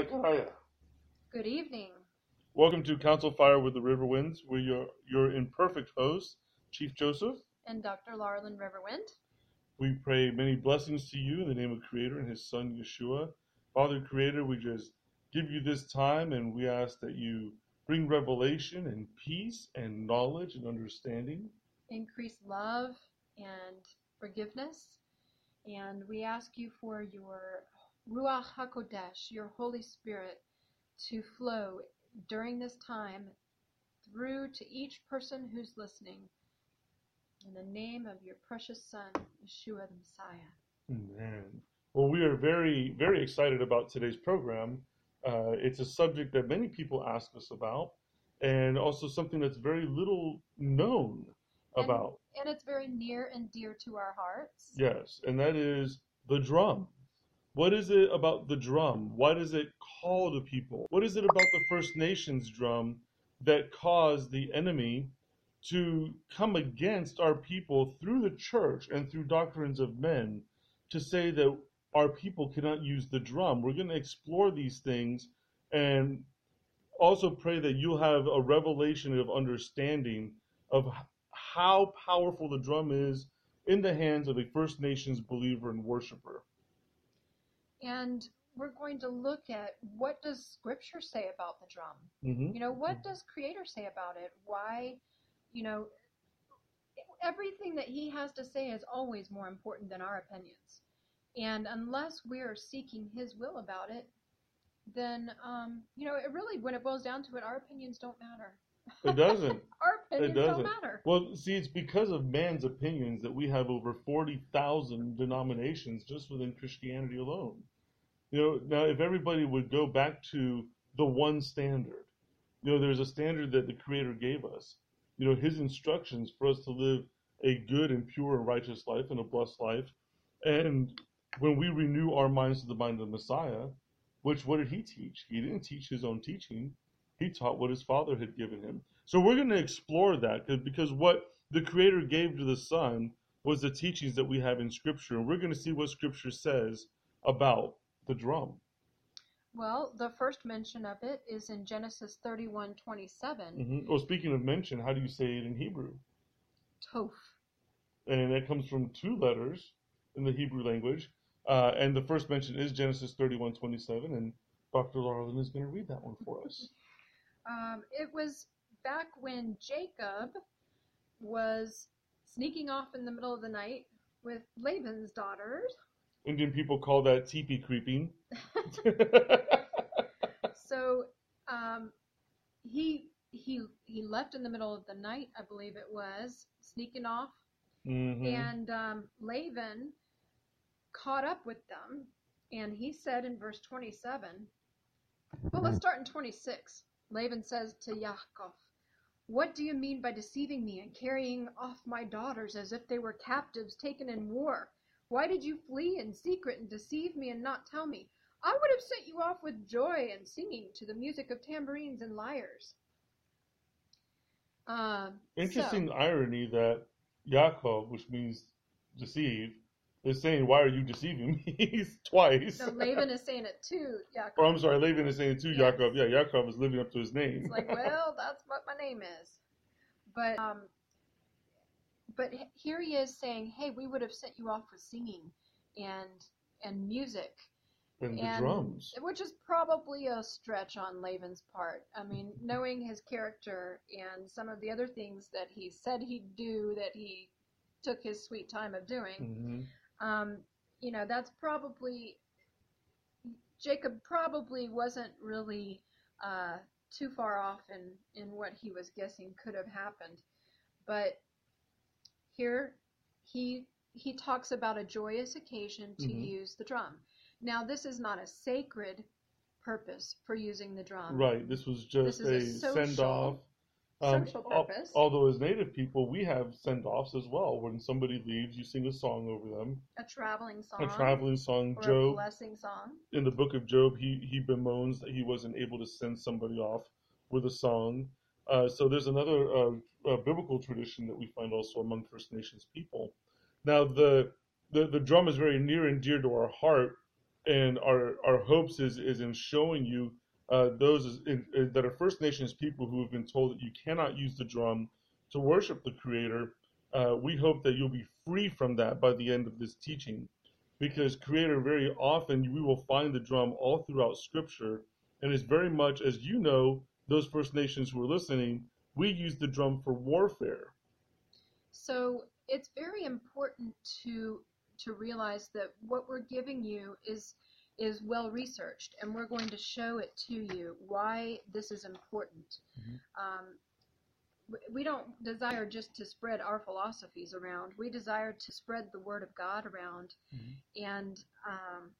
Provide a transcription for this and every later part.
Zachariah. Good evening. Welcome to Council Fire with the River Winds. We're your, your imperfect host, Chief Joseph. And Dr. Laurelyn Riverwind. We pray many blessings to you in the name of Creator and His Son Yeshua. Father Creator, we just give you this time and we ask that you bring revelation and peace and knowledge and understanding. Increase love and forgiveness. And we ask you for your Ruach HaKodesh, your Holy Spirit, to flow during this time through to each person who's listening. In the name of your precious Son, Yeshua the Messiah. Amen. Well, we are very, very excited about today's program. Uh, it's a subject that many people ask us about, and also something that's very little known And- about. And it's very near and dear to our hearts. Yes, and that is the drum. What is it about the drum? Why does it call to people? What is it about the First Nations drum that caused the enemy to come against our people through the church and through doctrines of men to say that our people cannot use the drum? We're going to explore these things and also pray that you'll have a revelation of understanding of how powerful the drum is in the hands of a First Nations believer and worshiper. And we're going to look at what does Scripture say about the drum? hmm You know, what does Creator say about it? Why, you know, everything that He has to say is always more important than our opinions. And unless we're seeking His will about it, then, um, you know, it really, when it boils down to it, our opinions don't matter. It doesn't. Our opinions doesn't. don't matter. Well, see, it's because of man's opinions that we have over 40,000 denominations just within Christianity alone. You know, now if everybody would go back to the one standard, you know, there's a standard that the Creator gave us. You know, His instructions for us to live a good and pure and righteous life and a blessed life. And when we renew our minds to the mind of the Messiah, which what did He teach? He didn't teach His own teaching. He taught what His Father had given Him. So we're going to explore that 'cause- because what the Creator gave to the Son was the teachings that we have in Scripture. And we're going to see what Scripture says about the drum. Well, the first mention of it is in Genesis 31 27. hmm Well, speaking of mention, how do you say it in Hebrew? Toph. And that comes from two letters in the Hebrew language. Uh, and the first mention is Genesis 31 27. And Dr. Laurelyn is going to read that one for us. Um, it was back when Jacob was sneaking off in the middle of the night with Laban's daughters. Indian people call that teepee creeping. So um, he he he left in the middle of the night, I believe it was, sneaking off, hmm and um, Laban caught up with them, and he said in verse 27. Well, let's start in 26. Laban says to Yaakov, What do you mean by deceiving me and carrying off my daughters as if they were captives taken in war? Why did you flee in secret and deceive me and not tell me? I would have sent you off with joy and singing to the music of tambourines and lyres. Um, Interesting irony that Yaakov, which means deceive, is saying, Why are you deceiving me? twice. So, no, Laban is saying it to Yaakov. Or I'm sorry, Laban is saying to Yes. Yaakov, yeah, Yaakov is living up to his name. It's like, well, that's what my name is. But um, but here he is saying, hey, we would have sent you off with singing and and music, and the drums. which is probably a stretch on Laban's part. I mean, knowing his character and some of the other things that he said he'd do that he took his sweet time of doing, hmm um, you know, that's probably Jacob probably wasn't really uh, too far off in in what he was guessing could have happened, but here he he talks about a joyous occasion to Mhm. use the drum. Now, this is not a sacred purpose for using the drum. Right. This was just This a a send off. Social al- purpose. although as Native people, we have send offs as well. When somebody leaves, you sing a song over them, A traveling song. a traveling song. Job, blessing song. in the book of Job, he he bemoans that he wasn't able to send somebody off with a song. Uh, so there's another uh, uh, biblical tradition that we find also among First Nations people. Now the, the the drum is very near and dear to our heart and our our hopes is is in showing you uh, those in, in, that are First Nations people who have been told that you cannot use the drum to worship the Creator. Uh, we hope that you'll be free from that by the end of this teaching, because Creator very often we will find the drum all throughout Scripture, and it's very much as you know those First Nations who are listening. We use the drum for warfare. So it's very important to to realize that what we're giving you is is well researched, and we're going to show it to you why this is important. Mm-hmm. Um, we don't desire just to spread our philosophies around. We desire to spread the word of God around. Mm-hmm. And um,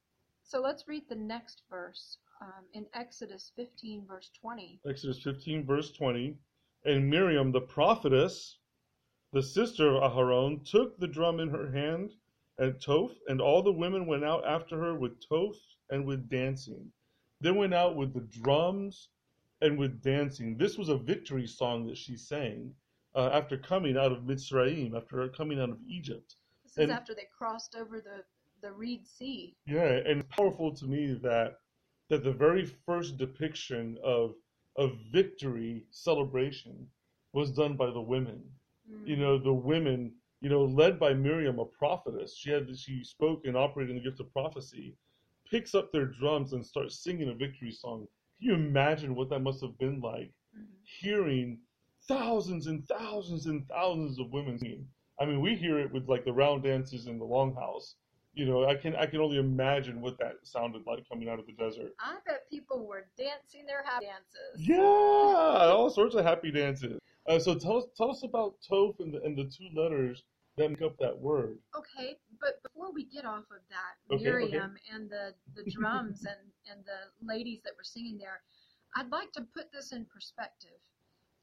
so let's read the next verse um, in Exodus 15, verse 20. Exodus 15, verse 20. And Miriam, the prophetess, the sister of Aharon, took the drum in her hand and Toph, and all the women went out after her with Toph and with dancing. They went out with the drums and with dancing. This was a victory song that she sang uh, after coming out of Mitzrayim, after coming out of Egypt. This and, is after they crossed over the, the Reed Sea. Yeah, and powerful to me that that the very first depiction of a victory celebration was done by the women. Mm. You know, the women, you know, led by Miriam, a prophetess. She had she spoke and operated in the gift of prophecy, picks up their drums and starts singing a victory song can you imagine what that must have been like mm-hmm. hearing thousands and thousands and thousands of women singing? I mean, we hear it with like the round dances in the longhouse. You know, I can I can only imagine what that sounded like coming out of the desert. I bet people were dancing their happy dances. Yeah, all sorts of happy dances. Uh, so tell us tell us about Toph and the, and the two letters that make up that word. Okay, but before we get off of that, okay, Miriam okay. and the, the drums and, and the ladies that were singing there, I'd like to put this in perspective.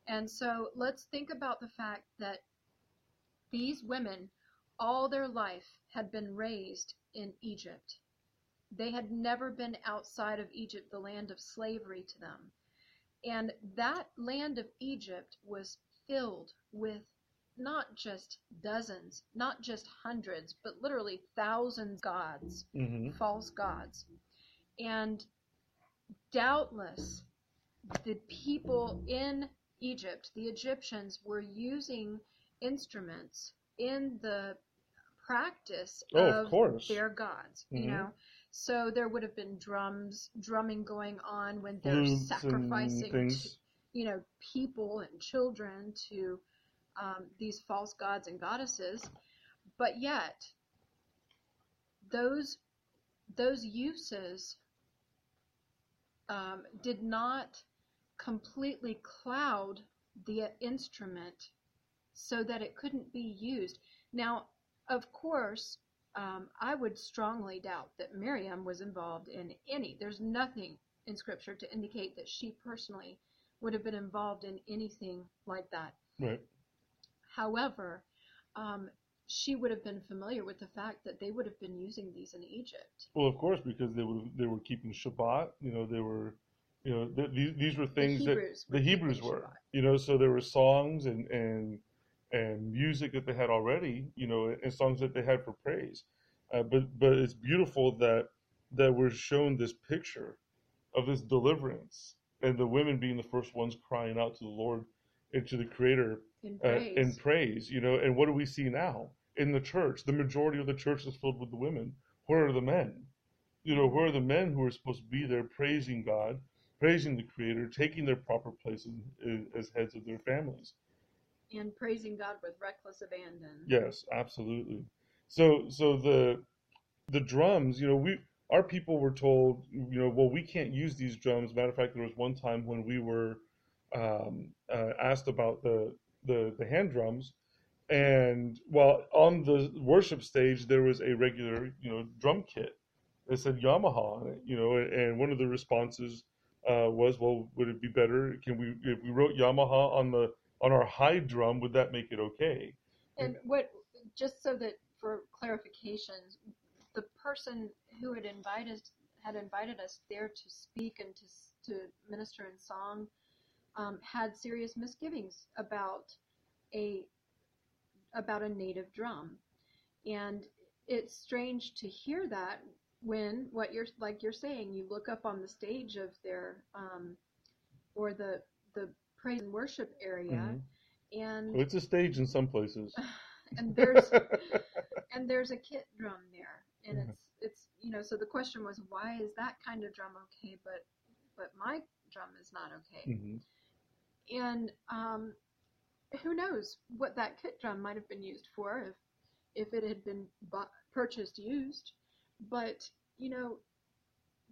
And so let's think about the fact that these women, all their life, had been raised in Egypt. They had never been outside of Egypt, the land of slavery to them. And that land of Egypt was filled with not just dozens, not just hundreds, but literally thousands of gods, mm-hmm. false gods. And doubtless, the people in Egypt, the Egyptians, were using instruments in the practice oh, of, of their gods. Mm-hmm. You know, so there would have been drums, drumming going on when they're Flutes sacrificing, to, you know, people and children to um, these false gods and goddesses, but yet those those uses um, did not completely cloud the instrument so that it couldn't be used. Now, of course, um, I would strongly doubt that Miriam was involved in any. There's nothing in Scripture to indicate that she personally would have been involved in anything like that. Right. However, um, she would have been familiar with the fact that they would have been using these in Egypt. Well, of course, because they would they were keeping Shabbat. You know, they were, you know, th- these these were things the that the Hebrews were. Shabbat. You know, so there were songs and and and music that they had already. You know, and songs that they had for praise. Uh, but but it's beautiful that that we're shown this picture of this deliverance and the women being the first ones crying out to the Lord and to the Creator in praise. Uh, in praise, you know, and what do we see now in the church? The majority of the church is filled with the women. Where are the men? You know, where are the men who are supposed to be there praising God, praising the Creator, taking their proper places as heads of their families? And praising God with reckless abandon. Yes, absolutely. So, so the the drums, you know, we our people were told, you know, well, we can't use these drums. Matter of fact, there was one time when we were um, uh, asked about the the, the hand drums. And while on the worship stage, there was a regular, you know, drum kit that said Yamaha you know, and one of the responses uh, was, well, would it be better? Can we, if we wrote Yamaha on the, on our high drum, would that make it okay? And what, just so that for clarification, the person who had invited had invited us there to speak and to to minister in song um, had serious misgivings about a about a native drum, and it's strange to hear that when what you're like you're saying, you look up on the stage of their um, or the the praise and worship area, Mhm. and Well, it's a stage in some places. and there's and there's a kit drum there, and Mhm. it's it's you know so the question was why is that kind of drum okay, but but my drum is not okay, Mhm. and um, who knows what that kit drum might have been used for if if it had been bought, purchased used, but you know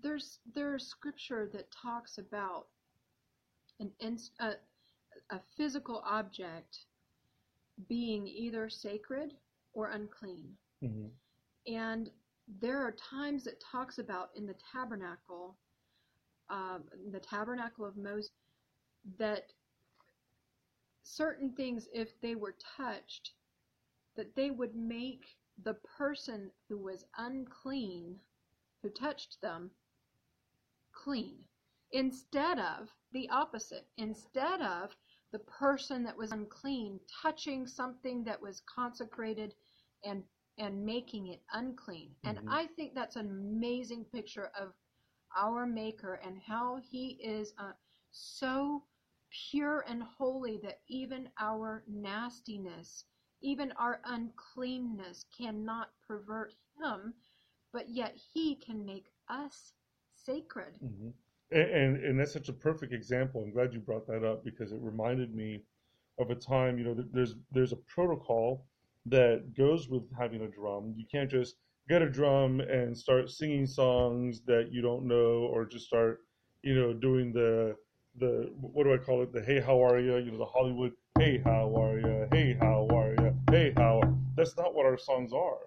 there's there's scripture that talks about an inst- a, a physical object being either sacred or unclean. Mhm. And there are times it talks about in the tabernacle, um, the tabernacle of Moses, that certain things, if they were touched, that they would make the person who was unclean, who touched them, clean. Instead of the opposite, instead of the person that was unclean touching something that was consecrated and and making it unclean. And Mhm. I think that's an amazing picture of our maker and how he is uh, so pure and holy that even our nastiness, even our uncleanness cannot pervert him, but yet he can make us sacred. Mhm. And, and that's such a perfect example. I'm glad you brought that up because it reminded me of a time. You know, there's there's a protocol that goes with having a drum. You can't just get a drum and start singing songs that you don't know, or just start, you know, doing the the what do I call it? The hey, how are you? You know, the Hollywood hey, how are you? Hey, how are you? Hey, how? That's not what our songs are.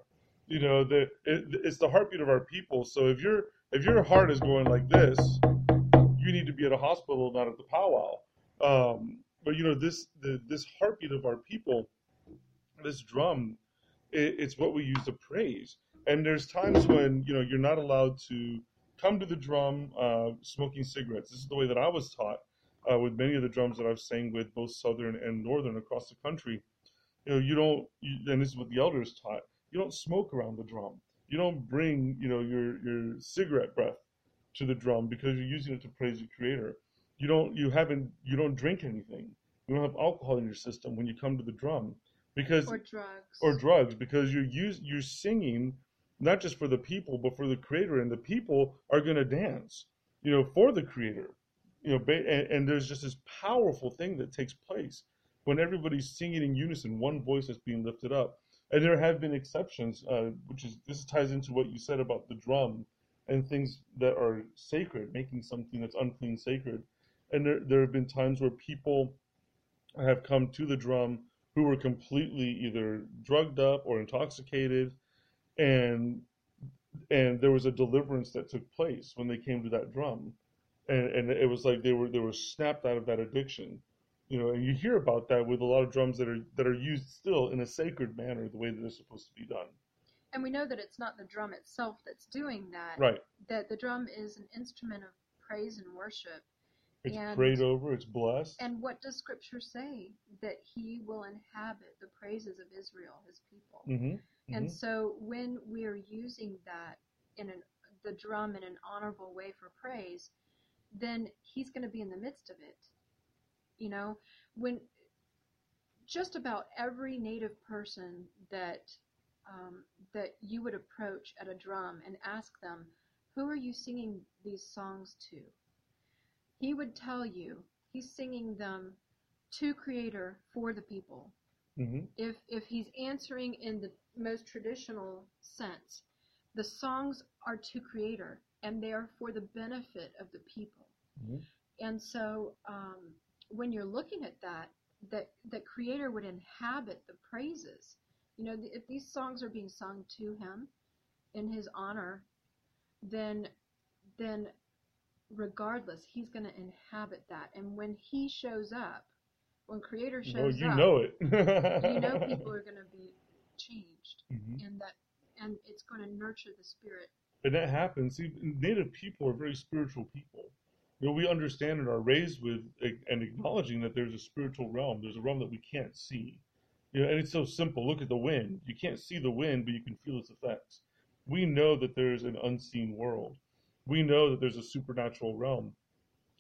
You know, the it, it's the heartbeat of our people. So if your if your heart is going like this, you need to be at a hospital, not at the powwow. Um, but you know, this the this heartbeat of our people, this drum, it, it's what we use to praise. And there's times when you know you're not allowed to come to the drum uh, smoking cigarettes. This is the way that I was taught uh, with many of the drums that I've sang with, both southern and northern across the country. You know, you don't, you, and this is what the elders taught. You don't smoke around the drum. You don't bring, you know, your your cigarette breath to the drum because you're using it to praise the Creator. You don't, you haven't, you don't drink anything. You don't have alcohol in your system when you come to the drum because Or drugs. or drugs because you're use, you're singing not just for the people but for the creator and the people are going to dance you know for the creator you know and, and there's just this powerful thing that takes place when everybody's singing in unison one voice is being lifted up and there have been exceptions uh, which is this ties into what you said about the drum and things that are sacred making something that's unclean sacred. And there, there have been times where people have come to the drum who were completely either drugged up or intoxicated and and there was a deliverance that took place when they came to that drum. And and it was like they were they were snapped out of that addiction. You know and you hear about that with a lot of drums that are that are used still in a sacred manner the way that it's supposed to be done and we know that it's not the drum itself that's doing that. right That the drum is an instrument of praise and worship. it's And- prayed over it's blessed And what does Scripture say? That He will inhabit the praises of Israel, His people. Mm-hmm. And so when we're using that in an, the drum in an honorable way for praise, then He's going to be in the midst of it. You know, when just about every native person that um, that you would approach at a drum and ask them, "Who are you singing these songs to?" He would tell you he's singing them to Creator for the people. hmm If if he's answering in the most traditional sense, the songs are to Creator and they are for the benefit of the people. Mhm. And so, um, when you're looking at that, that that Creator would inhabit the praises. You know, if these songs are being sung to Him in His honor, then then regardless, He's going to inhabit that. And when He shows up, when Creator shows well you up, know it you know people are going to be changed, Mhm. and that and it's going to nurture the spirit. And that happens. See, Native people are very spiritual people. You know, we understand and are raised with and acknowledging that there's a spiritual realm. There's a realm that we can't see. You know, and it's so simple. Look at the wind. You can't see the wind, but you can feel its effects. we know that there's an unseen world. We know that there's a supernatural realm.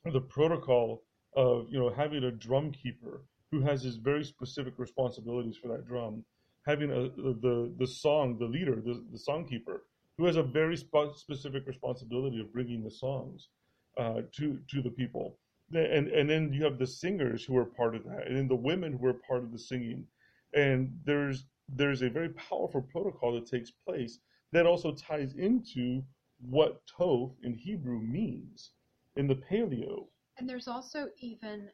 The protocol of you know having a drum keeper who has his very specific responsibilities for that drum, having a the the song the leader the, the song keeper who has a very sp- specific responsibility of bringing the songs uh, to to the people. And and then you have the singers who are part of that, and then the women who are part of the singing. And there's there's a very powerful protocol that takes place that also ties into what Tov in Hebrew means in the Paleo. And there's also even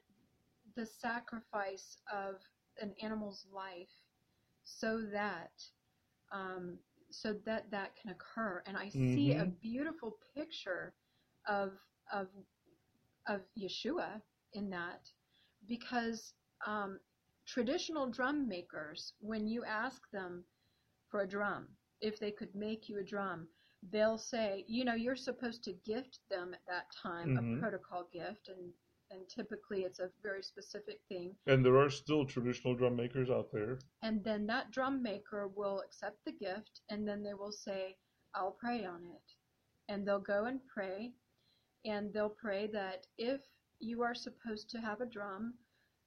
the sacrifice of an animal's life so that um, so that that can occur. And I see a Mhm. beautiful picture of of of Yeshua in that because um, traditional drum makers, when you ask them for a drum, if they could make you a drum, they'll say, you know, you're supposed to gift them at that time Mhm. a protocol gift, and and typically it's a very specific thing. And there are still traditional drum makers out there. And then that drum maker will accept the gift, and then they will say, I'll pray on it. And they'll go and pray, and they'll pray that if you are supposed to have a drum,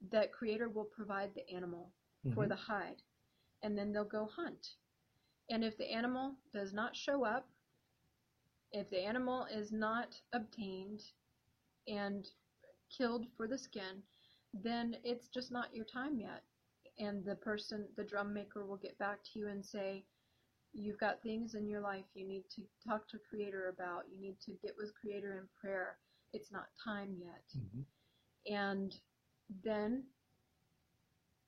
that Creator will provide the animal for Mhm. the hide. And then they'll go hunt. And if the animal does not show up, if the animal is not obtained and killed for the skin, then it's just not your time yet. And the person, the drum maker, will get back to you and say, You've got things in your life you need to talk to Creator about. You need to get with Creator in prayer. It's not time yet. Mhm. And then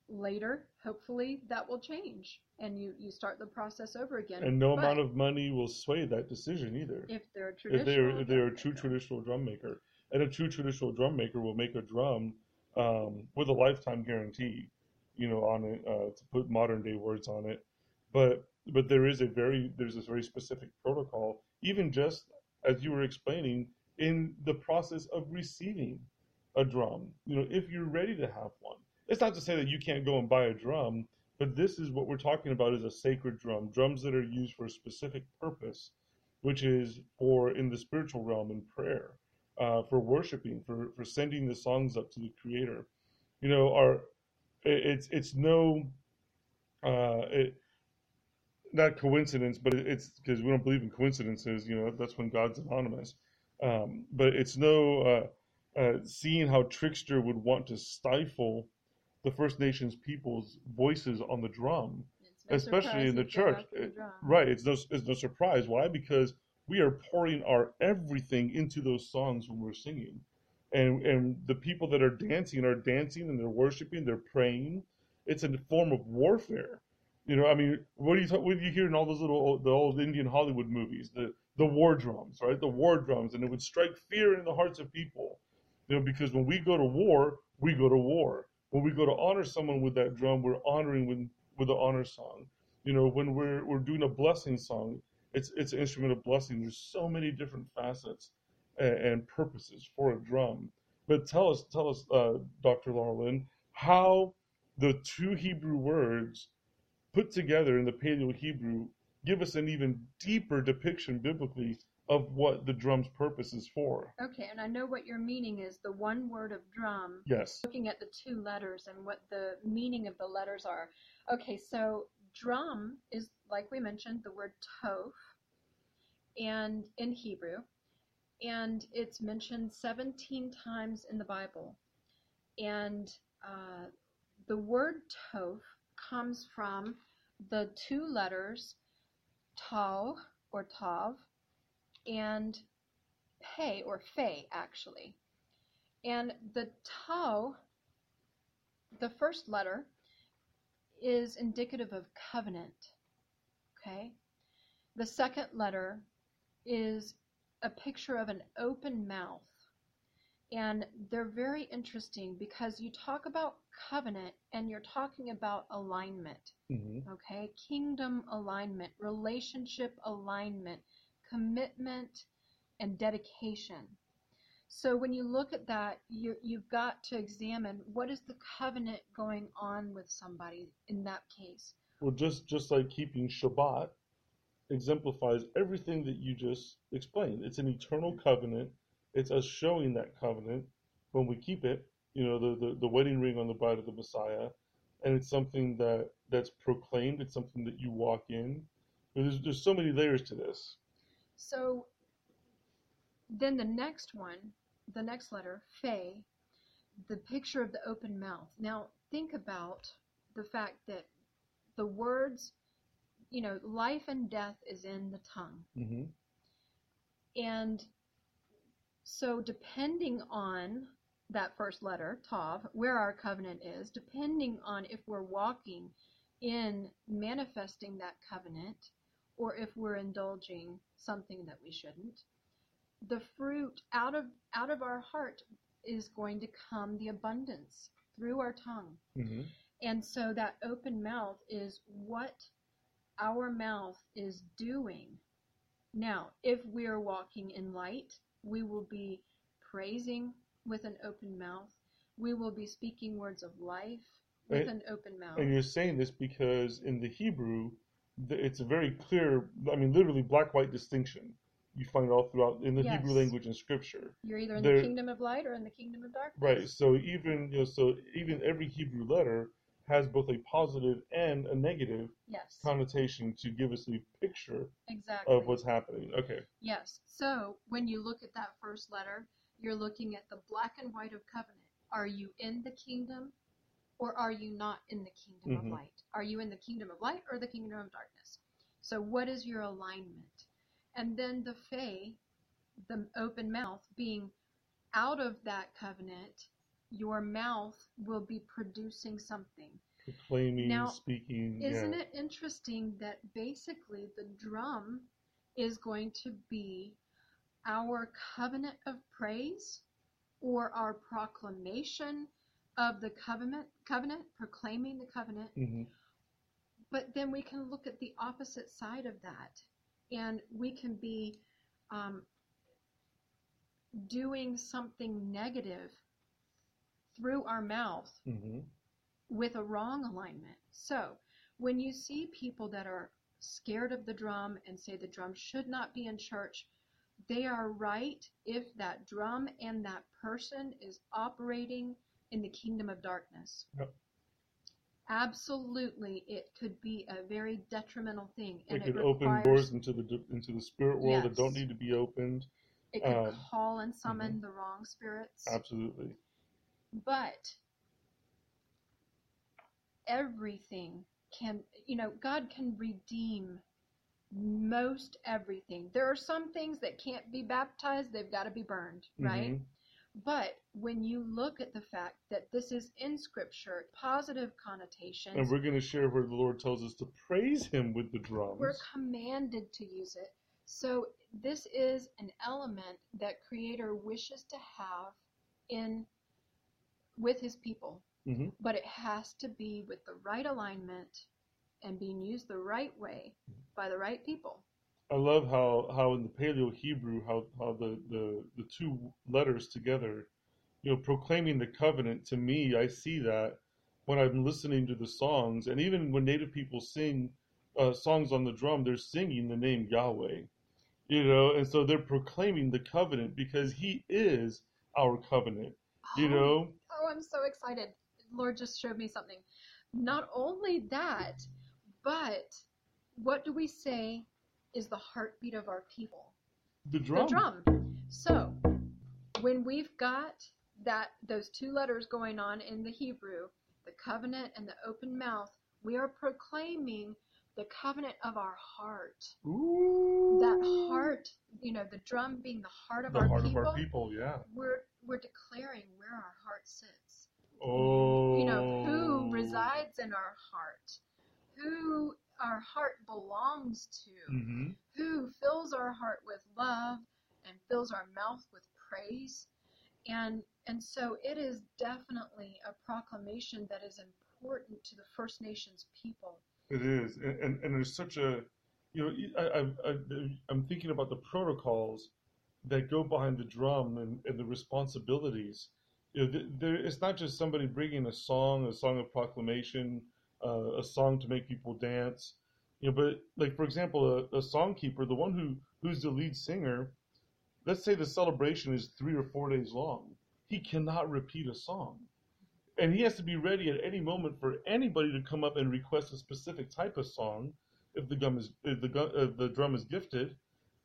later, hopefully, that will change and you, you start the process over again. And no But amount of money will sway that decision either. if they're a if they're if they're a true maker. traditional drum maker, and a true traditional drum maker will make a drum um, with a lifetime guarantee, you know, on it uh, to put modern day words on it. But but there is a very there's this very specific protocol, even just as you were explaining in the process of receiving a drum. You know, if you're ready to have one, it's not to say that you can't go and buy a drum, but this is what we're talking about is a sacred drum, drums that are used for a specific purpose which is for in the spiritual realm in prayer, uh, for worshiping, for for sending the songs up to the Creator. You know, our it's it's no, uh, it, not coincidence, but it's because we don't believe in coincidences. You know, that's when God's anonymous. Um, but it's no uh, uh, seeing how Trickster would want to stifle the First Nations people's voices on the drum no especially in the church. It- Right. It's no, it's no surprise. Why? Because we are pouring our everything into those songs when we're singing. And, and the people that are dancing are dancing and they're worshiping, they're praying. It's a form of warfare. You know, I mean, what do you what do you hear in all those little old- the old Indian Hollywood movies? The the war drums, right? The war drums, and it would strike fear in the hearts of people. You know, because when we go to war, we go to war. When we go to honor someone with that drum, we're honoring with with the honor song. You know, when we're we're doing a blessing song, it's it's an instrument of blessing. There's so many different facets and, and purposes for a drum. But tell us, tell us, uh, Dr. Laurelyn, how the two Hebrew words put together in the Paleo Hebrew give us an even deeper depiction biblically of what the drum's purpose is for. Okay, and I know what your meaning is the one word of drum, Yes. looking at the two letters and what the meaning of the letters are. Okay, so drum is, like we mentioned, the word toph, and in Hebrew, and it's mentioned 17 times in the Bible. And uh, the word toph comes from the two letters tau or tav and pei or fei actually. And the tau, the first letter, is indicative of covenant. Okay? The second letter is a picture of an open mouth. And they're very interesting because you talk about covenant and you're talking about alignment. hmm Okay? Kingdom alignment, relationship alignment, commitment, and dedication. So when you look at that, you, you've got to examine what is the covenant going on with somebody in that case. Well, just just like keeping Shabbat exemplifies everything that you just explained. It's an eternal covenant. It's us showing that covenant when we keep it. You know, the the, the wedding ring on the bride of the Messiah, and it's something that that's proclaimed. It's something that you walk in. There's there's so many layers to this. So then the next one, the next letter, Fe, the picture of the open mouth. Now think about the fact that the words, you know, life and death is in the tongue. hmm And so depending on that first letter, Tav, where our covenant is, depending on if we're walking in manifesting that covenant or if we're indulging something that we shouldn't, the fruit out of out of our heart is going to come the abundance through our tongue. hmm And so that open mouth is what our mouth is doing. Now, if we are walking in light, we will be praising with an open mouth. We will be speaking words of life with And- an open mouth. And you're saying this because in the Hebrew, it's a very clear, I mean, literally black white distinction. You find it all throughout in the Hebrew language and scripture. You're either in the kingdom of light or in the kingdom of darkness. Right. So even you know, so even every Hebrew letter has both a positive and a negative Yes, connotation to give us a picture exactly. of what's happening. Okay. Yes. So when you look at that first letter, you're looking at the black and white of covenant. Are you in the kingdom or are you not in the kingdom Mhm. of light? Are you in the kingdom of light or the kingdom of darkness? So what is your alignment? And then the Fe, the open mouth, being out of that covenant, your mouth will be producing something. Proclaiming, Now, speaking. Isn't yeah. it interesting that basically the drum is going to be our covenant of praise or our proclamation of the covenant covenant proclaiming the covenant. Hmm but then we can look at the opposite side of that and we can be um, doing something negative through our mouth hmm with a wrong alignment. So, when you see people that are scared of the drum and say the drum should not be in church, they are right if that drum and that person is operating in the kingdom of darkness. Yep. Absolutely, it could be a very detrimental thing, and It it, could open doors into the into the spirit world that don't need to be opened. It could um, call and summon the wrong spirits. Absolutely. but everything can you know god can redeem most everything there are some things that can't be baptized they've got to be burned right Mhm. But when you look at the fact that this is in scripture positive connotations And we're going to share where the Lord tells us to praise Him with the drums. we're commanded to use it so this is an element that creator wishes to have in with his people hmm but it has to be with the right alignment and being used the right way by the right people. I love how, how in the Paleo Hebrew, how, how the, the, the two letters together, you know, proclaiming the covenant, to me, I see that when I'm listening to the songs, and even when Native people sing uh, songs on the drum, they're singing the name Yahweh, you know, and so they're proclaiming the covenant because He is our covenant, you Oh, know. Oh, I'm so excited. Lord just showed me something. Not only that, but what do we say is the heartbeat of our people? The drum. The drum. So, when we've got that those two letters going on in the Hebrew, the covenant and the open mouth, we are proclaiming the covenant of our heart. Ooh. that heart, you know, the drum being the heart of the our heart people, of our people, yeah. we're we're declaring where our heart sits. Oh. You know, who oh. resides in our heart, who our heart belongs to, hmm who fills our heart with love and fills our mouth with praise. And and so it is definitely a proclamation that is important to the First Nations people. It is, and, and, and there's such a, you know, I, I, I, I'm thinking about the protocols that go behind the drum and, and the responsibilities. You know, there, it's not just somebody bringing a song, a song of proclamation, uh, a song to make people dance. You know, but like for example, a, a song keeper, the one who who's the lead singer, let's say the celebration is three or four days long, he cannot repeat a song, and he has to be ready at any moment for anybody to come up and request a specific type of song, if the gum is if the uh, the drum is gifted,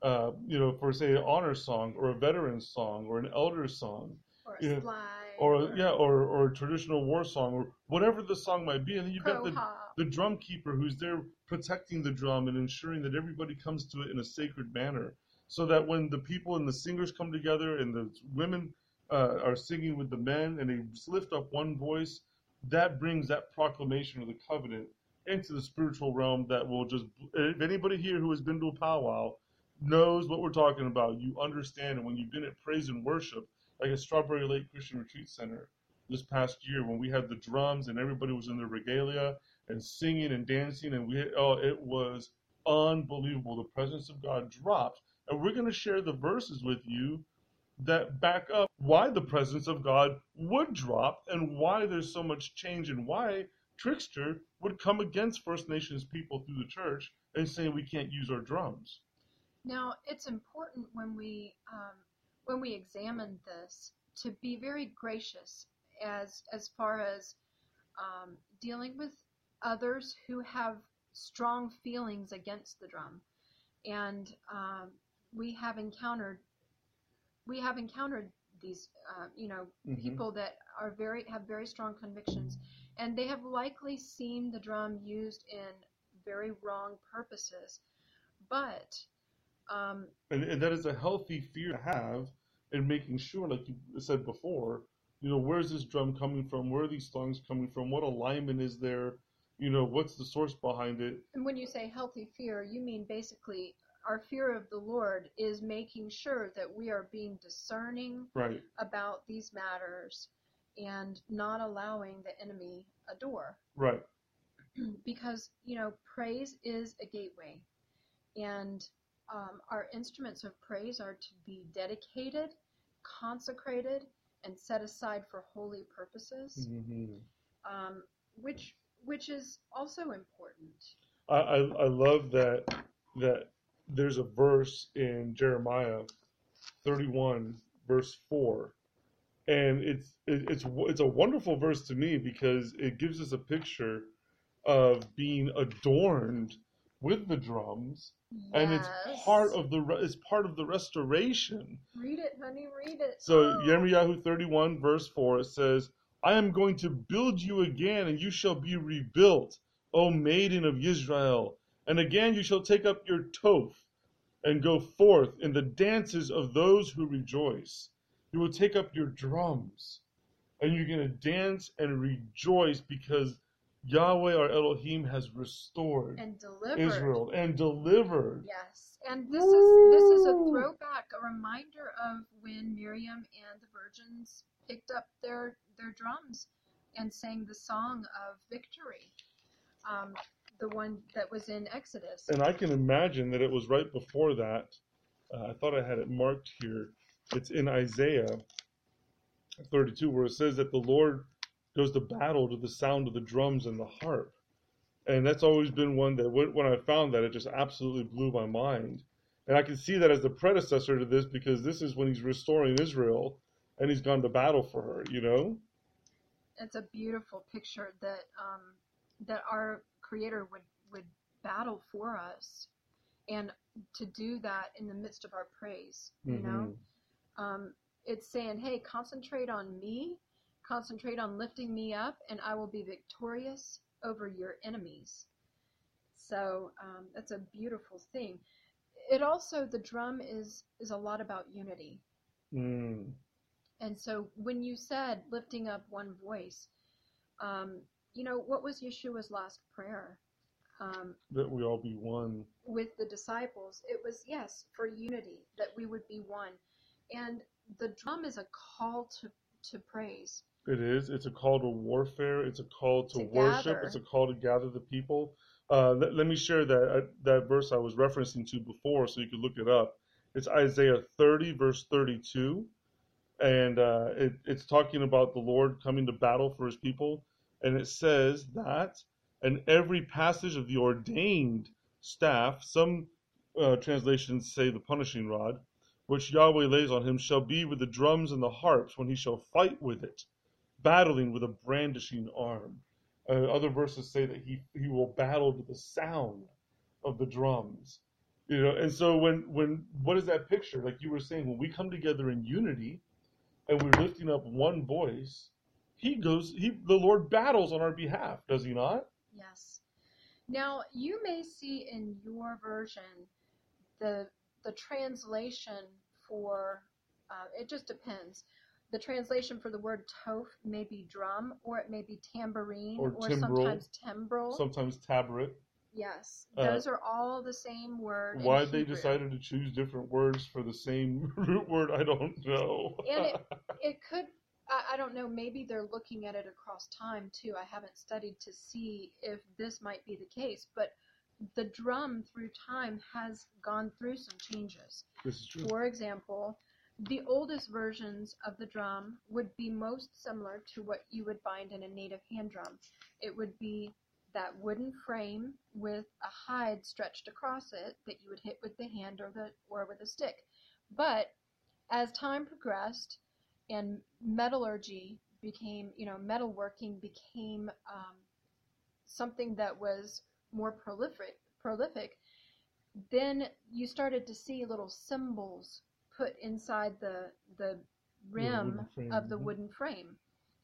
uh, you know, for say an honor song or a veteran song or an elder song, Or a slide. Or yeah, or or a traditional war song or whatever the song might be, and then you've got the the drum keeper who's there protecting the drum and ensuring that everybody comes to it in a sacred manner so that when the people and the singers come together and the women uh, are singing with the men and they lift up one voice that brings that proclamation of the covenant into the spiritual realm that will just if anybody here who has been to a powwow knows what we're talking about you understand. And when you've been at praise and worship like at strawberry lake christian retreat center this past year when we had the drums and everybody was in their regalia and singing and dancing and we oh it was unbelievable. The presence of god dropped. And we're going to share the verses with you that back up why the presence of god would drop and why there's so much change and why trickster would come against first nations people through the church and say we can't use our drums. Now, it's important when we um, when we examine this to be very gracious as as far as um, dealing with others who have strong feelings against the drum, and um, we have encountered we have encountered these uh, you know Mhm. people that are very have very strong convictions, and they have likely seen the drum used in very wrong purposes, but um, and, and that is a healthy fear to have in making sure, like you said before, you know, where's this drum coming from? Where are these songs coming from? What alignment is there? You know, what's the source behind it? And when you say healthy fear, you mean basically our fear of the Lord is making sure that we are being discerning Right, about these matters and not allowing the enemy a door. right, because, you know, praise is a gateway. And um, our instruments of praise are to be dedicated, consecrated, and set aside for holy purposes, hmm um, which which is also important. I, I I love that that there's a verse in Jeremiah 31 verse 4 and it's it, it's it's a wonderful verse to me because it gives us a picture of being adorned with the drums and it's part of the it's part of the restoration Read it, honey, read it. so Oh. Yirmiyahu 31 verse 4 it says I am going to build you again and you shall be rebuilt O maiden of Israel and again you shall take up your toph and go forth in the dances of those who rejoice you will take up your drums and you're going to dance and rejoice because Yahweh our Elohim has restored and delivered. Israel and delivered Yes, and this is this is a throwback, a reminder of when Miriam and the virgins picked up their their drums and sang the song of victory, um, the one that was in Exodus. And I can imagine that it was right before that. Uh, I thought I had it marked here. It's in Isaiah 32, where it says that the Lord goes to battle to the sound of the drums and the harp. And that's always been one that when I found that, it just absolutely blew my mind. And I can see that as the predecessor to this because this is when he's restoring Israel and he's gone to battle for her, you know? It's a beautiful picture that um, that our Creator would would battle for us, and to do that in the midst of our praise. You know. Mhm. um, it's saying, hey, concentrate on me, concentrate on lifting me up, and I will be victorious over your enemies. So um, that's a beautiful thing. It also the drum is is a lot about unity, Mm. and so when you said lifting up one voice, um, you know what was Yeshua's last prayer? Um, That we all be one. with the disciples, it was yes for unity that we would be one, and the drum is a call to to praise. It is. It's a call to warfare. It's a call to, To worship. gather. It's a call to gather the people. Uh, let, let me share that uh, that verse I was referencing to before, so you can look it up. It's Isaiah 30, verse 32, and uh, it, it's talking about the Lord coming to battle for His people, and it says that, and every passage of the ordained staff. Some uh, translations say the punishing rod, which Yahweh lays on him, shall be with the drums and the harps when he shall fight with it, battling with a brandishing arm. Uh, other verses say that he he will battle to the sound of the drums. You know, and so when when what is that picture? Like you were saying, when we come together in unity and we're lifting up one voice, he goes he the Lord battles on our behalf, does he not? Yes. Now you may see in your version the the translation for uh, it just depends. The translation for the word toph may be drum, or it may be tambourine, Or timbrel. sometimes timbrel. Sometimes tabret. yes, Uh, those are all the same word. Why they decided to choose different words for the same root word, I don't know. And it, it could, I, I don't know, maybe they're looking at it across time too. I haven't studied to see if this might be the case, but the drum through time has gone through some changes. this is true. For example, the oldest versions of the drum would be most similar to what you would find in a native hand drum. It would be that wooden frame with a hide stretched across it that you would hit with the hand or the or with a stick. But as time progressed and metallurgy became, you know, metalworking became um, something that was more prolific, prolific, then you started to see little cymbals put inside the the rim frame, of the mhm. wooden frame,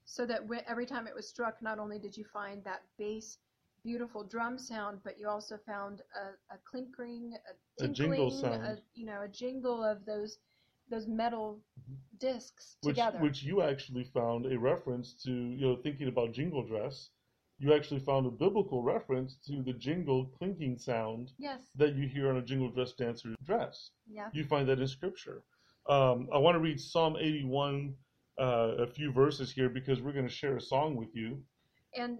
so that every time it was struck, not only did you find that bass, beautiful drum sound, but you also found a, a clinkering, a A jingle sound. a, you know, a jingle of those those metal Mhm. discs Which, together. which you actually found a reference to, you know, thinking about jingle dress. You actually found a biblical reference to the jingle clinking sound yes, that you hear on a jingle dress dancer's dress. yeah. You find that in scripture. Um, I want to read Psalm 81, uh, a few verses here because we're going to share a song with you. and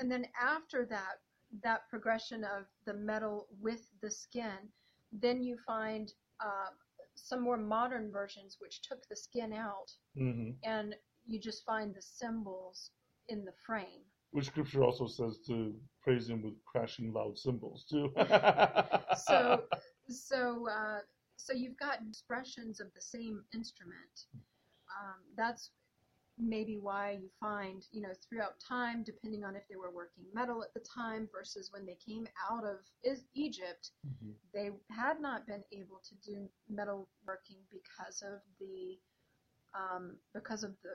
and then after that that progression of the metal with the skin then you find uh, some more modern versions which took the skin out hmm and you just find the cymbals in the frame Which scripture also says to praise him with crashing loud cymbals too. so so uh, so you've got expressions of the same instrument um, that's maybe why you find you know throughout time depending on if they were working metal at the time versus when they came out of is- egypt Mhm. they had not been able to do metal working because of the um, because of the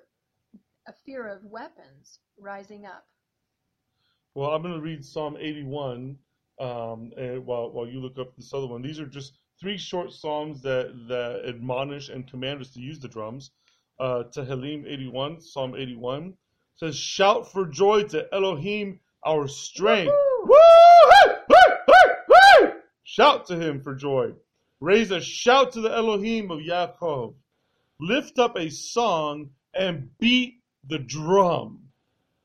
a fear of weapons rising up Well, I'm going to read Psalm 81 um, and while while you look up this other one. These are just three short psalms that that admonish and command us to use the drums. Uh, Tehillim 81, Psalm 81 says, "Shout for joy to Elohim, our strength." Woohoo! Woo! Hey! Hey! Hey! Hey! Shout to him for joy. Raise a shout to the Elohim of Yaakov. Lift up a song and beat the drum.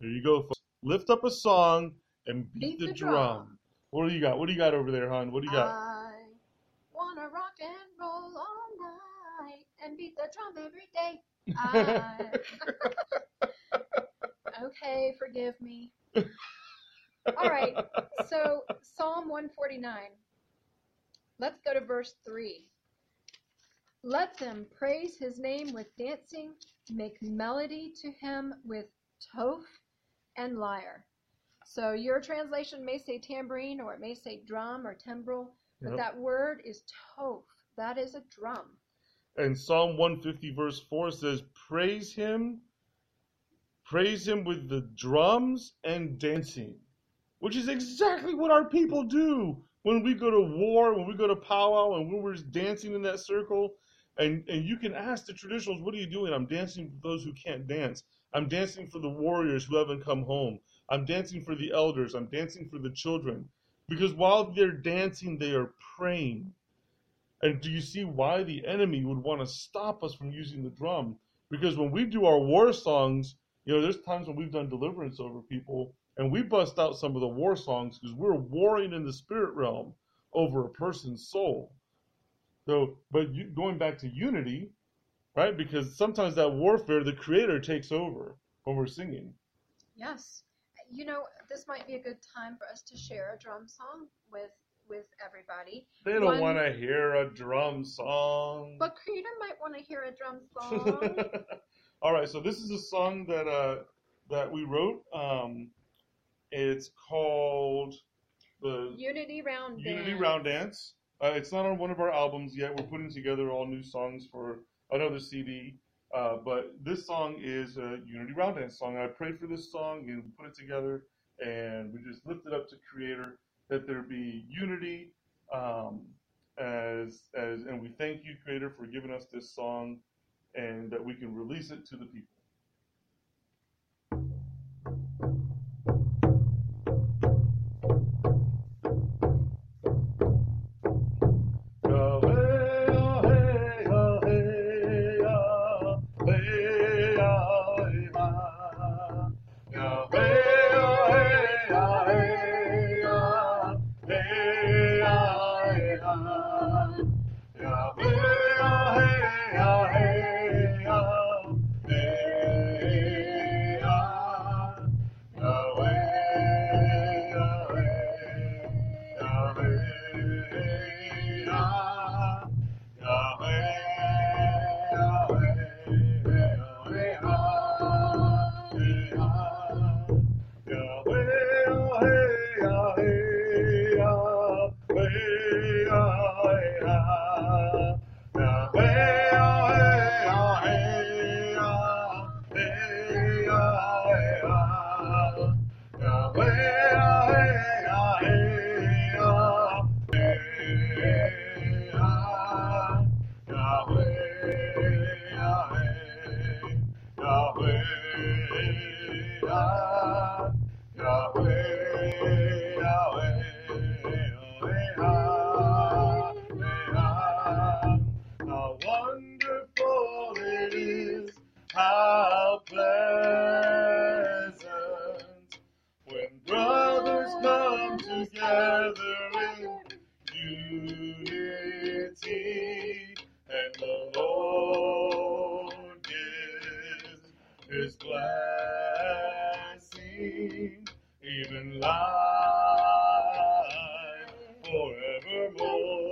There you go, folks. Lift up a song and beat, Beat the, the drum. drum. What do you got? What do you got over there, hon? What do you got? I wanna rock and roll all night and beat the drum every day. I... okay, forgive me. All right, so Psalm 149. Let's go to verse 3. Let them praise his name with dancing, make melody to him with toph and lyre. So your translation may say tambourine or it may say drum or timbrel, but Yep. that word is toph. That is a drum. And Psalm 150 verse 4 says, Praise him, praise him with the drums and dancing. Which is exactly what our people do when we go to war, when we go to powwow, and when we're dancing in that circle. And, and you can ask the traditionals, what are you doing? I'm dancing for those who can't dance. I'm dancing for the warriors who haven't come home. I'm dancing for the elders. I'm dancing for the children. Because while they're dancing, they are praying. And do you see why the enemy would want to stop us from using the drum? Because when we do our war songs, you know, there's times when we've done deliverance over people and we bust out some of the war songs because we're warring in the spirit realm over a person's soul. So, but you, going back to unity, right? Because sometimes that warfare, the creator takes over when we're singing. Yes. You know, this might be a good time for us to share a drum song with with everybody. They don't want to hear a drum song. But Creator might want to hear a drum song. All right, so this is a song that uh, that we wrote. Um, it's called the Unity Round Dance. Unity Dance. Round Dance. Uh, it's not on one of our albums yet. We're putting together all new songs for another CD. Uh, but this song is a Unity Round Dance song. I prayed for this song and put it together, and we just lifted it up to Creator that there be unity. Um, as as and we thank you, Creator, for giving us this song, and that we can release it to the people. Lord.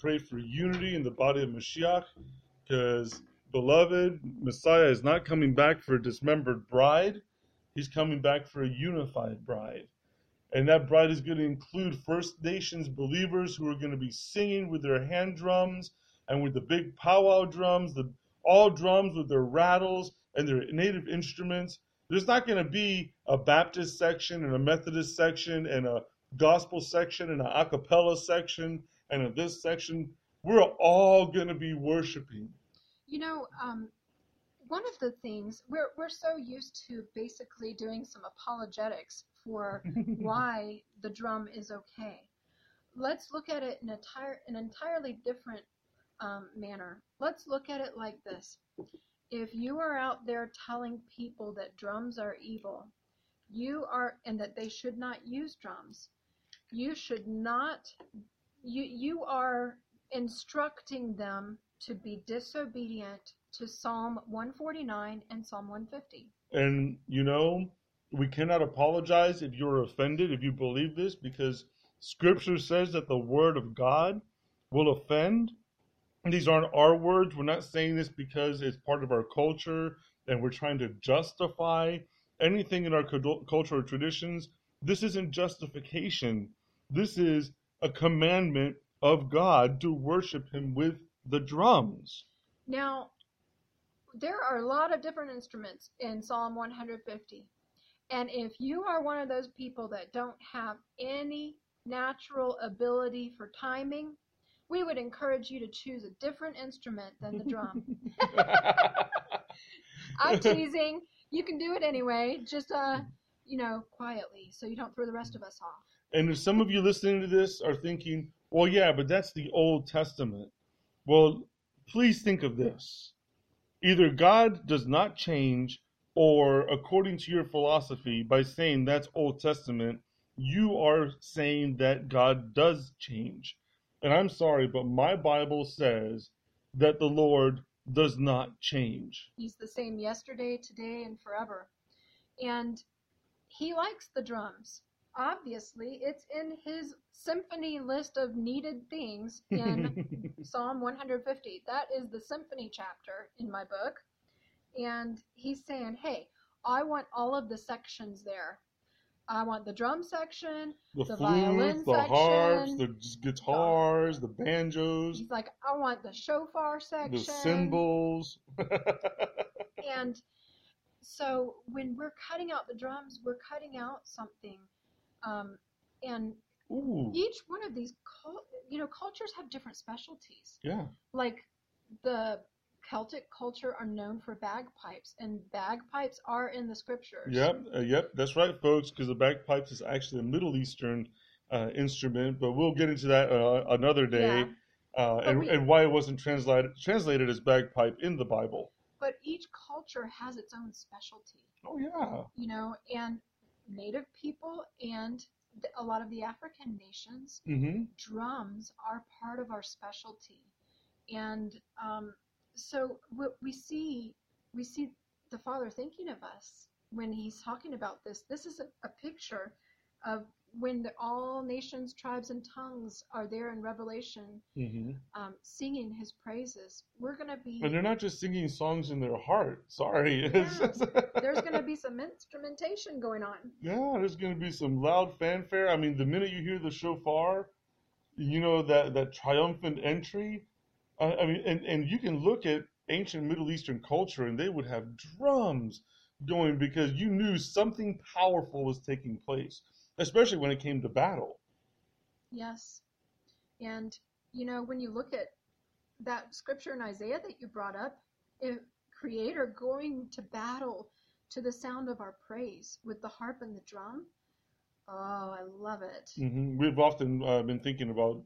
Pray for unity in the body of Mashiach because, beloved, Messiah is not coming back for a dismembered bride. He's coming back for a unified bride. And that bride is going to include First Nations believers who are going to be singing with their hand drums and with the big powwow drums, the all drums with their rattles and their native instruments. There's not going to be a Baptist section and a Methodist section and a gospel section and an a cappella section and in this section. we're all going to be worshiping. You know, um, one of the things we're we're so used to basically doing some apologetics for why the drum is okay. Let's look at it in entire an entirely different um, manner. Let's look at it like this: If you are out there telling people that drums are evil, you are and that they should not use drums, you should not. You you are instructing them to be disobedient to Psalm 149 and Psalm 150. And, you know, we cannot apologize if you're offended, if you believe this, because Scripture says that the Word of God will offend. These aren't our words. We're not saying this because it's part of our culture and we're trying to justify anything in our cultural traditions. This isn't justification. This is a commandment of God to worship Him with the drums. Now, there are a lot of different instruments in Psalm 150. And if you are one of those people that don't have any natural ability for timing, we would encourage you to choose a different instrument than the drum. I'm teasing. You can do it anyway, just uh, you know, quietly, so you don't throw the rest of us off. And if some of you listening to this are thinking, well, yeah, but that's the Old Testament. Well, please think of this. Either God does not change, or according to your philosophy, by saying that's Old Testament, you are saying that God does change. And I'm sorry, but my Bible says that the Lord does not change. He's the same yesterday, today, and forever. And he likes the drums obviously it's in his symphony list of needed things in Psalm 150. That is the symphony chapter in my book. And he's saying, hey, I want all of the sections there. I want the drum section, the, the flute, violin the section, harps, the guitars, the banjos. He's like, I want the shofar section, the cymbals. and so when we're cutting out the drums, we're cutting out something um, and Ooh. each one of these, you know, cultures have different specialties. Yeah. Like the Celtic culture are known for bagpipes, and bagpipes are in the scriptures. Yep, uh, yep, that's right, folks. Because the bagpipes is actually a Middle Eastern uh, instrument, but we'll get into that uh, another day, yeah. uh, and, we, and why it wasn't translated translated as bagpipe in the Bible. But each culture has its own specialty. Oh yeah. You know, and Native people and a lot of the African nations, mm-hmm. drums are part of our specialty, and um, so what we see we see the Father thinking of us when He's talking about this. This is a, a picture of when the, all nations, tribes, and tongues are there in Revelation, mm-hmm. um, singing His praises, we're going to be. And they're not just singing songs in their heart. Sorry, yeah, there's going to be some instrumentation going on. Yeah, there's going to be some loud fanfare. I mean, the minute you hear the shofar, you know that that triumphant entry. Uh, I mean, and and you can look at ancient Middle Eastern culture, and they would have drums going because you knew something powerful was taking place especially when it came to battle. Yes. And, you know, when you look at that scripture in Isaiah that you brought up, creator going to battle to the sound of our praise with the harp and the drum. Oh, I love it. Mm-hmm. We've often uh, been thinking about,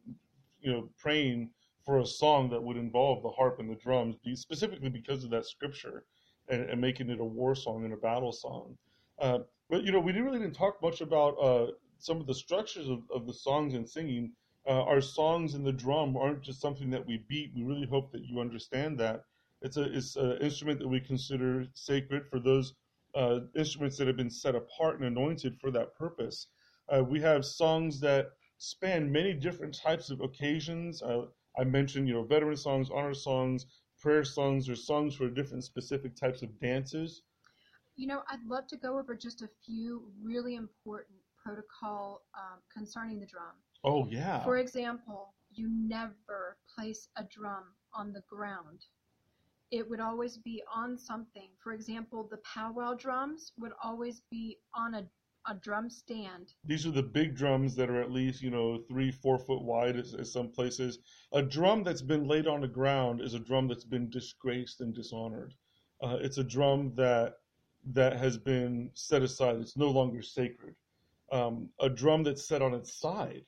you know, praying for a song that would involve the harp and the drums, specifically because of that scripture, and, and making it a war song and a battle song. Uh, but you know, we really didn't talk much about uh, some of the structures of, of the songs and singing. Uh, our songs and the drum aren't just something that we beat. We really hope that you understand that it's a it's an instrument that we consider sacred for those uh, instruments that have been set apart and anointed for that purpose. Uh, we have songs that span many different types of occasions. Uh, I mentioned, you know, veteran songs, honor songs, prayer songs, or songs for different specific types of dances. You know, I'd love to go over just a few really important protocol um, concerning the drum. Oh, yeah. For example, you never place a drum on the ground. It would always be on something. For example, the powwow drums would always be on a a drum stand. These are the big drums that are at least, you know, three, four foot wide at, some places. A drum that's been laid on the ground is a drum that's been disgraced and dishonored. Uh, it's a drum that that has been set aside. It's no longer sacred. Um, a drum that's set on its side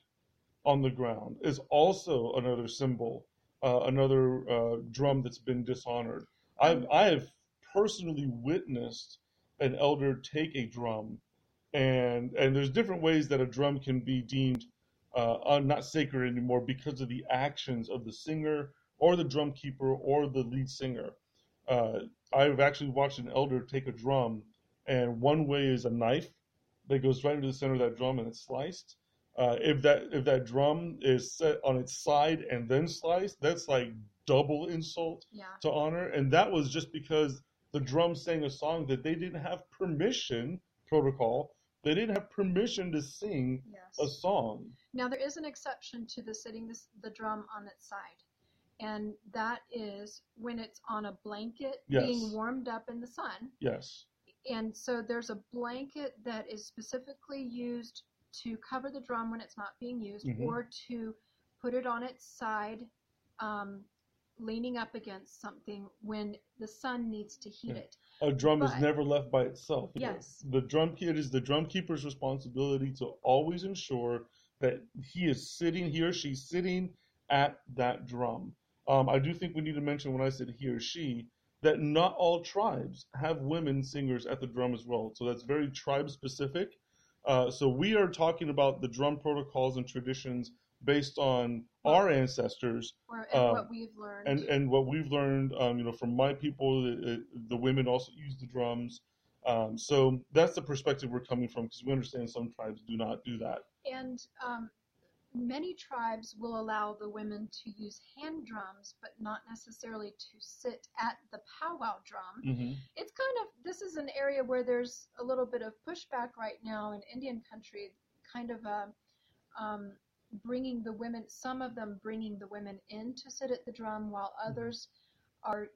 on the ground is also another symbol, uh, another uh, drum that's been dishonored. I've I have personally witnessed an elder take a drum and and there's different ways that a drum can be deemed uh, not sacred anymore because of the actions of the singer or the drum keeper or the lead singer. Uh, I've actually watched an elder take a drum, and one way is a knife that goes right into the center of that drum and it's sliced. Uh, if that if that drum is set on its side and then sliced, that's like double insult Yeah. to honor. And that was just because the drum sang a song that they didn't have permission protocol. They didn't have permission to sing a song. Now there is an exception to the sitting this, the drum on its side, and that is when it's on a blanket Yes. being warmed up in the sun. Yes. And so there's a blanket that is specifically used to cover the drum when it's not being used, Mhm. or to put it on its side, um, leaning up against something when the sun needs to heat Yeah. it. A drum is never left by itself. Yes. The drum kit is the drum keeper's responsibility to always ensure that he is sitting, he or she's sitting at that drum. Um, I do think we need to mention when I said he or she that not all tribes have women singers at the drum as well. So that's very tribe specific. Uh, so we are talking about the drum protocols and traditions based on our ancestors Or and Um, what we've learned. and and what we've learned, um, you know, from my people, the, the women also use the drums. Um, so that's the perspective we're coming from because we understand some tribes do not do that. And um, many tribes will allow the women to use hand drums, but not necessarily to sit at the powwow drum. hmm It's kind of, this is an area where there's a little bit of pushback right now in Indian country, kind of a, um, bringing the women, some of them bringing the women in to sit at the drum, while others are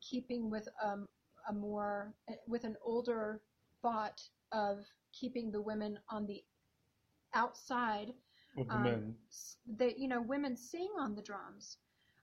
keeping with um, a more, with an older thought of keeping the women on the outside With the um, men. they you know women sing on the drums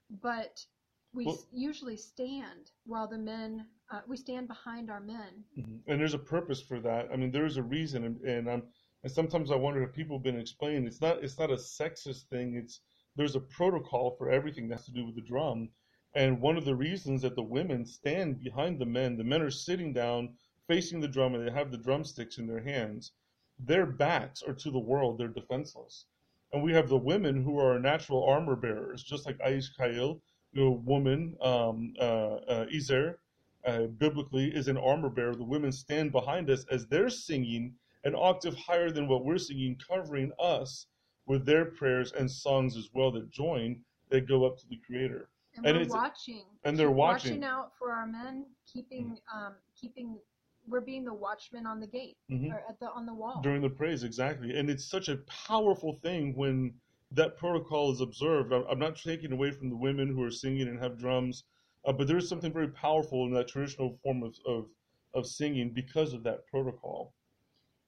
but we Well- s usually stand while the men uh, we stand behind our men Mhm. And there's a purpose for that. I mean, there is a reason, and, and I'm and sometimes I wonder if people have been explaining. It's not it's not a sexist thing. It's there's a protocol for everything that has to do with the drum, and one of the reasons that the women stand behind the men, the men are sitting down facing the drum, and they have the drumsticks in their hands. Their backs are to the world. They're defenseless, and we have the women who are natural armor bearers, just like Aish Kail, you know, woman, um, uh, uh, ezer uh, biblically is an armor bearer. The women stand behind us as they're singing an octave higher than what we're singing, covering us with their prayers and songs as well that join that go up to the Creator. and, And we're it's- watching and they're keep watching. out for our men keeping um keeping we're being the watchmen on the gate Mhm. or at the on the wall. During the praise exactly. And it's such a powerful thing when that protocol is observed. I'm I'm not taking away from the women who are singing and have drums uh, but there's something very powerful in that traditional form of, of of singing because of that protocol.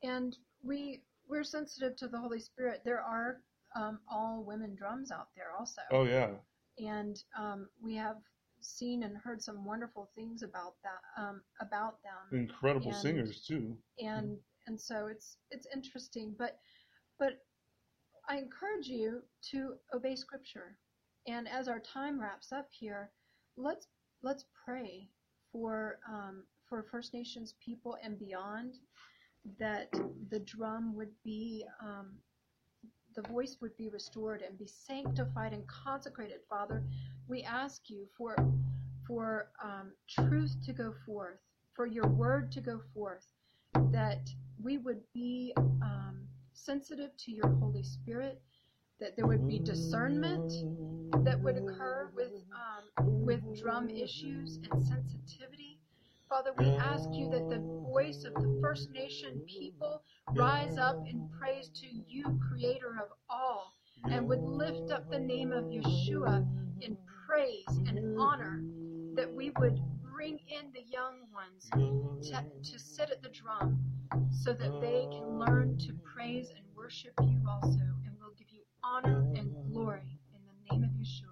And we we're sensitive to the holy spirit. There are um, all women drums out there also. Oh yeah. And um, we have seen and heard some wonderful things about that um, about them. Incredible And- singers too. and and so it's it's interesting. But but i encourage you to obey scripture. And as our time wraps up here let's let's pray for um, for first nations people and beyond that the drum would be um, the voice would be restored and be sanctified and consecrated father we ask you for for um, truth to go forth for your word to go forth that we would be um, sensitive to your Holy Spirit, that there would be discernment that would occur with um, with drum issues and sensitivity. Father, we ask you that the voice of the First Nation people rise up in praise to you, Creator of all, and would lift up the name of Yeshua in praise and honor, that we would bring in the young ones to, to sit at the drum so that they can learn to praise and worship you also. And we'll give you honor and glory in the name of Yeshua.